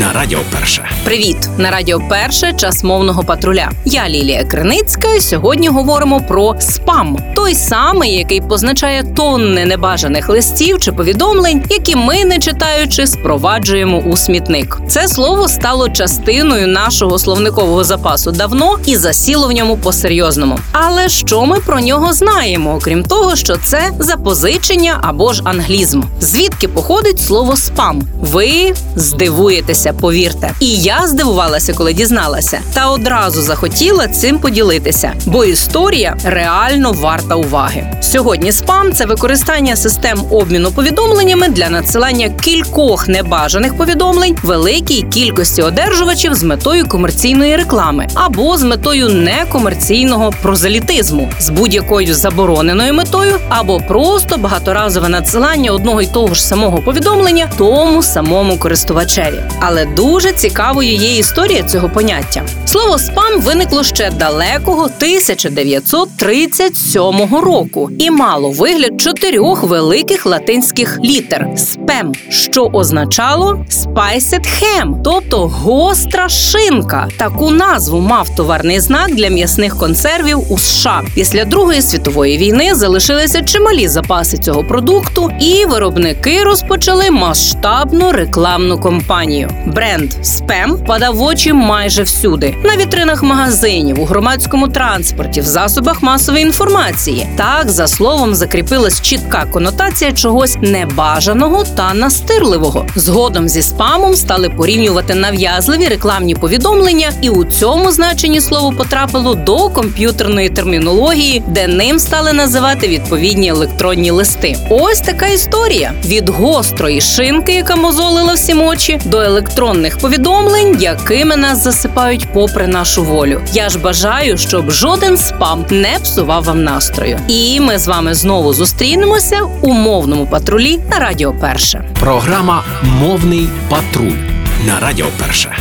на Радіо Перше. Привіт! На радіо Перше час мовного патруля. Я Лілія Криницька. і Сьогодні говоримо про спам, той самий, який позначає тонни небажаних листів чи повідомлень, які ми, не читаючи, спроваджуємо у смітник. Це слово стало частиною нашого словникового запасу давно і засіло в ньому по-серйозному. Але що ми про нього знаємо, окрім того, що це запозичення або ж англізм? Звідки походить слово спам? Ви здивуєтеся, повірте. І я здивувалася, коли дізналася, та одразу захотіла цим поділитися, бо історія реально варта уваги. Сьогодні спам це використання систем обміну повідомленнями для надсилання кількох небажаних повідомлень великій кількості одержувачів з метою комерційної реклами або з метою некомерційного прозелітизму, з будь-якою забороненою метою, або просто багаторазове надсилання одного й того ж самого повідомлення тому самому користувачеві. Але дуже цікавою є історія цього поняття. Слово спам виникло ще далекого 1937 року і мало вигляд чотирьох великих латинських літер спем, що означало spiced ham, тобто гостра шинка. Таку назву мав товарний знак для м'ясних консервів у США. Після Другої світової війни залишилися чималі запаси цього продукту, і виробники розпочали масштабну рекламну кампанію. Бренд спем впадав в очі майже всюди: на вітринах магазинів, у громадському транспорті, в засобах масової інформації. Так, за словом, закріпилась чітка конотація чогось небажаного та настирливого. Згодом зі спамом стали порівнювати нав'язливі рекламні повідомлення, і у цьому значенні слово потрапило до комп'ютерної термінології, де ним стали називати відповідні електронні листи. Ось така історія від гострої шинки, яка мозолила всім очі, до електронних повідомлень, якими нас засипають попри нашу волю. Я ж бажаю, щоб жоден спам не псував вам настрою. І ми з вами знову зустрінемося у мовному патрулі на Радіо Перше. Програма Мовний патруль на Радіо Перше.